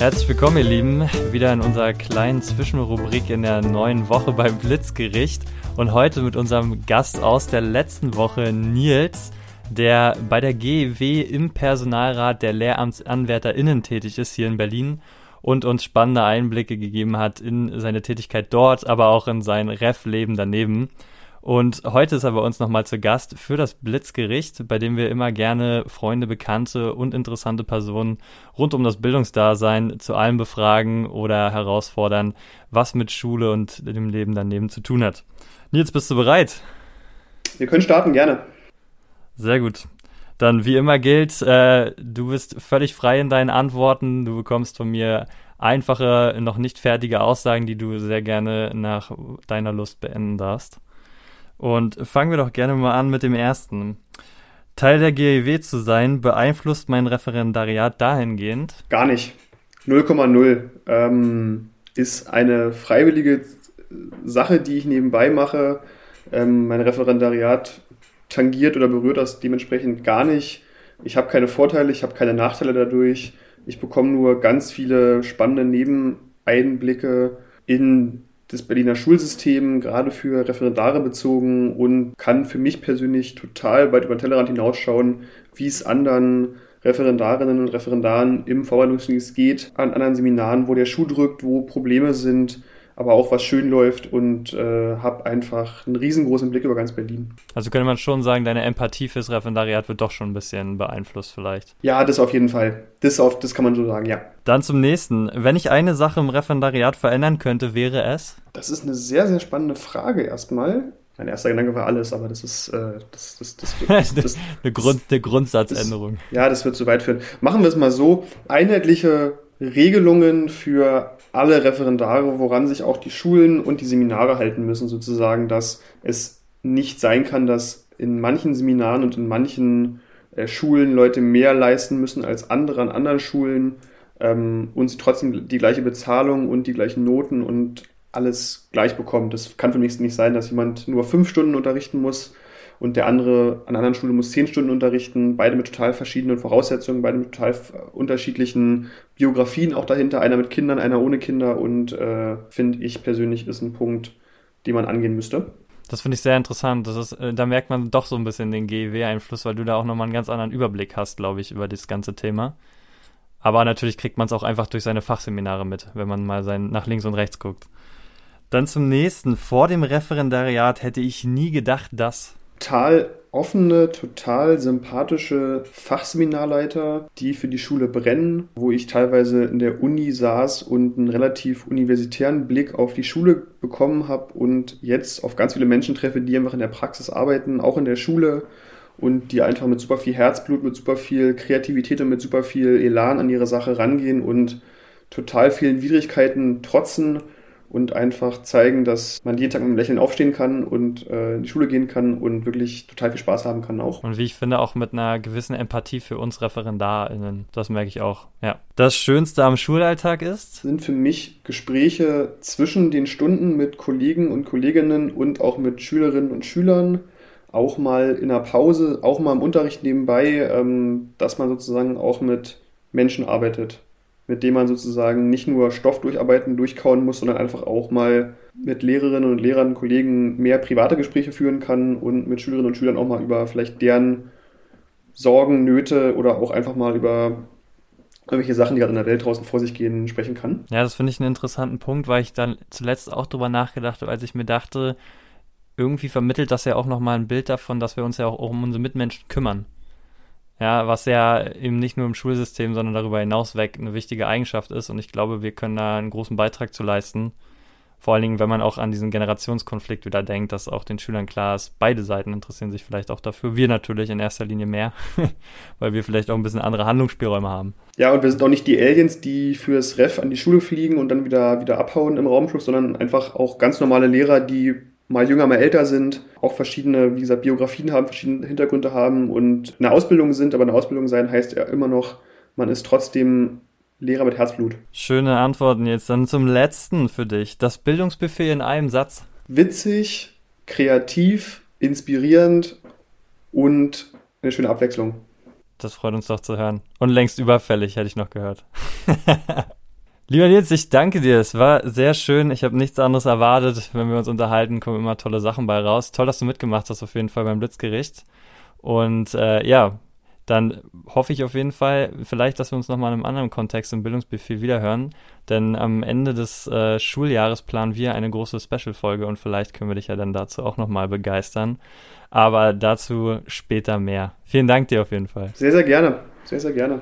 Herzlich willkommen, ihr Lieben, wieder in unserer kleinen Zwischenrubrik in der neuen Woche beim Blitzgericht und heute mit unserem Gast aus der letzten Woche, Nils, der bei der GEW im Personalrat der LehramtsanwärterInnen tätig ist hier in Berlin und uns spannende Einblicke gegeben hat in seine Tätigkeit dort, aber auch in sein Ref-Leben daneben. Und heute ist er bei uns nochmal zu Gast für das Blitzgericht, bei dem wir immer gerne Freunde, Bekannte und interessante Personen rund um das Bildungsdasein zu allem befragen oder herausfordern, was mit Schule und dem Leben daneben zu tun hat. Nils, bist du bereit? Wir können starten, gerne. Sehr gut. Dann wie immer gilt, äh, du bist völlig frei in deinen Antworten. Du bekommst von mir einfache, noch nicht fertige Aussagen, die du sehr gerne nach deiner Lust beenden darfst. Und fangen wir doch gerne mal an mit dem ersten. Teil der GEW zu sein, beeinflusst mein Referendariat dahingehend? Gar nicht. 0,0 ähm, ist eine freiwillige Sache, die ich nebenbei mache. Ähm, mein Referendariat tangiert oder berührt das dementsprechend gar nicht. Ich habe keine Vorteile, ich habe keine Nachteile dadurch. Ich bekomme nur ganz viele spannende Nebeneinblicke in das Berliner Schulsystem, gerade für Referendare bezogen und kann für mich persönlich total weit über den Tellerrand hinausschauen, wie es anderen Referendarinnen und Referendaren im Verwaltungsdienst geht, an anderen Seminaren, wo der Schuh drückt, wo Probleme sind, aber auch was schön läuft und äh, habe einfach einen riesengroßen Blick über ganz Berlin. Also könnte man schon sagen, deine Empathie fürs Referendariat wird doch schon ein bisschen beeinflusst vielleicht. Ja, das auf jeden Fall. Das, auf, das kann man so sagen, ja. Dann zum nächsten. Wenn ich eine Sache im Referendariat verändern könnte, wäre es? Das ist eine sehr, sehr spannende Frage erstmal. Mein erster Gedanke war alles, aber das ist äh, das, das, das, das, das eine, Grund, eine Grundsatzänderung. ja, das wird zu weit führen. Machen wir es mal so. Einheitliche Regelungen für alle Referendare, woran sich auch die Schulen und die Seminare halten müssen, sozusagen, dass es nicht sein kann, dass in manchen Seminaren und in manchen äh, Schulen Leute mehr leisten müssen als andere an anderen Schulen ähm, und sie trotzdem die gleiche Bezahlung und die gleichen Noten und alles gleich bekommen. Das kann für mich nicht sein, dass jemand nur fünf Stunden unterrichten muss und der andere an einer anderen Schule muss zehn Stunden unterrichten, beide mit total verschiedenen Voraussetzungen, beide mit total unterschiedlichen Biografien auch dahinter, einer mit Kindern, einer ohne Kinder und äh, finde ich persönlich ist ein Punkt, den man angehen müsste. Das finde ich sehr interessant. Das ist, äh, da merkt man doch so ein bisschen den GEW-Einfluss, weil du da auch nochmal einen ganz anderen Überblick hast, glaube ich, über das ganze Thema. Aber natürlich kriegt man es auch einfach durch seine Fachseminare mit, wenn man mal sein, nach links und rechts guckt. Dann zum nächsten. Vor dem Referendariat hätte ich nie gedacht, dass total offene, total sympathische Fachseminarleiter, die für die Schule brennen, wo ich teilweise in der Uni saß und einen relativ universitären Blick auf die Schule bekommen habe und jetzt auf ganz viele Menschen treffe, die einfach in der Praxis arbeiten, auch in der Schule und die einfach mit super viel Herzblut, mit super viel Kreativität und mit super viel Elan an ihre Sache rangehen und total vielen Widrigkeiten trotzen und einfach zeigen, dass man jeden Tag mit einem Lächeln aufstehen kann und äh, in die Schule gehen kann und wirklich total viel Spaß haben kann auch. Und wie ich finde, auch mit einer gewissen Empathie für uns ReferendarInnen. Das merke ich auch, ja. Das Schönste am Schulalltag ist? Sind für mich Gespräche zwischen den Stunden mit Kollegen und Kolleginnen und auch mit Schülerinnen und Schülern. Auch mal in der Pause, auch mal im Unterricht nebenbei, ähm, dass man sozusagen auch mit Menschen arbeitet mit dem man sozusagen nicht nur Stoff durcharbeiten, durchkauen muss, sondern einfach auch mal mit Lehrerinnen und Lehrern, Kollegen mehr private Gespräche führen kann und mit Schülerinnen und Schülern auch mal über vielleicht deren Sorgen, Nöte oder auch einfach mal über irgendwelche Sachen, die gerade in der Welt draußen vor sich gehen, sprechen kann. Ja, das finde ich einen interessanten Punkt, weil ich dann zuletzt auch drüber nachgedacht habe, als ich mir dachte, irgendwie vermittelt das ja auch nochmal ein Bild davon, dass wir uns ja auch um unsere Mitmenschen kümmern. Ja, was ja eben nicht nur im Schulsystem, sondern darüber hinaus weg eine wichtige Eigenschaft ist. Und ich glaube, wir können da einen großen Beitrag zu leisten. Vor allen Dingen, wenn man auch an diesen Generationskonflikt wieder denkt, dass auch den Schülern klar ist, beide Seiten interessieren sich vielleicht auch dafür. Wir natürlich in erster Linie mehr, weil wir vielleicht auch ein bisschen andere Handlungsspielräume haben. Ja, und wir sind auch nicht die Aliens, die fürs Ref an die Schule fliegen und dann wieder, wieder abhauen im Raumflug, sondern einfach auch ganz normale Lehrer, die mal jünger, mal älter sind, auch verschiedene, wie gesagt, Biografien haben, verschiedene Hintergründe haben und eine Ausbildung sind, aber eine Ausbildung sein heißt ja immer noch, man ist trotzdem Lehrer mit Herzblut. Schöne Antworten jetzt. Dann zum letzten für dich. Das Bildungsbuffet in einem Satz. Witzig, kreativ, inspirierend und eine schöne Abwechslung. Das freut uns doch zu hören. Und längst überfällig, hätte ich noch gehört. Lieber Nils, ich danke dir. Es war sehr schön. Ich habe nichts anderes erwartet. Wenn wir uns unterhalten, kommen immer tolle Sachen bei raus. Toll, dass du mitgemacht hast, auf jeden Fall beim Blitzgericht. Und äh, ja, dann hoffe ich auf jeden Fall, vielleicht, dass wir uns nochmal in einem anderen Kontext im Bildungsbefehl wiederhören. Denn am Ende des äh, Schuljahres planen wir eine große Special-Folge und vielleicht können wir dich ja dann dazu auch nochmal begeistern. Aber dazu später mehr. Vielen Dank dir auf jeden Fall. Sehr, sehr gerne. Sehr, sehr gerne.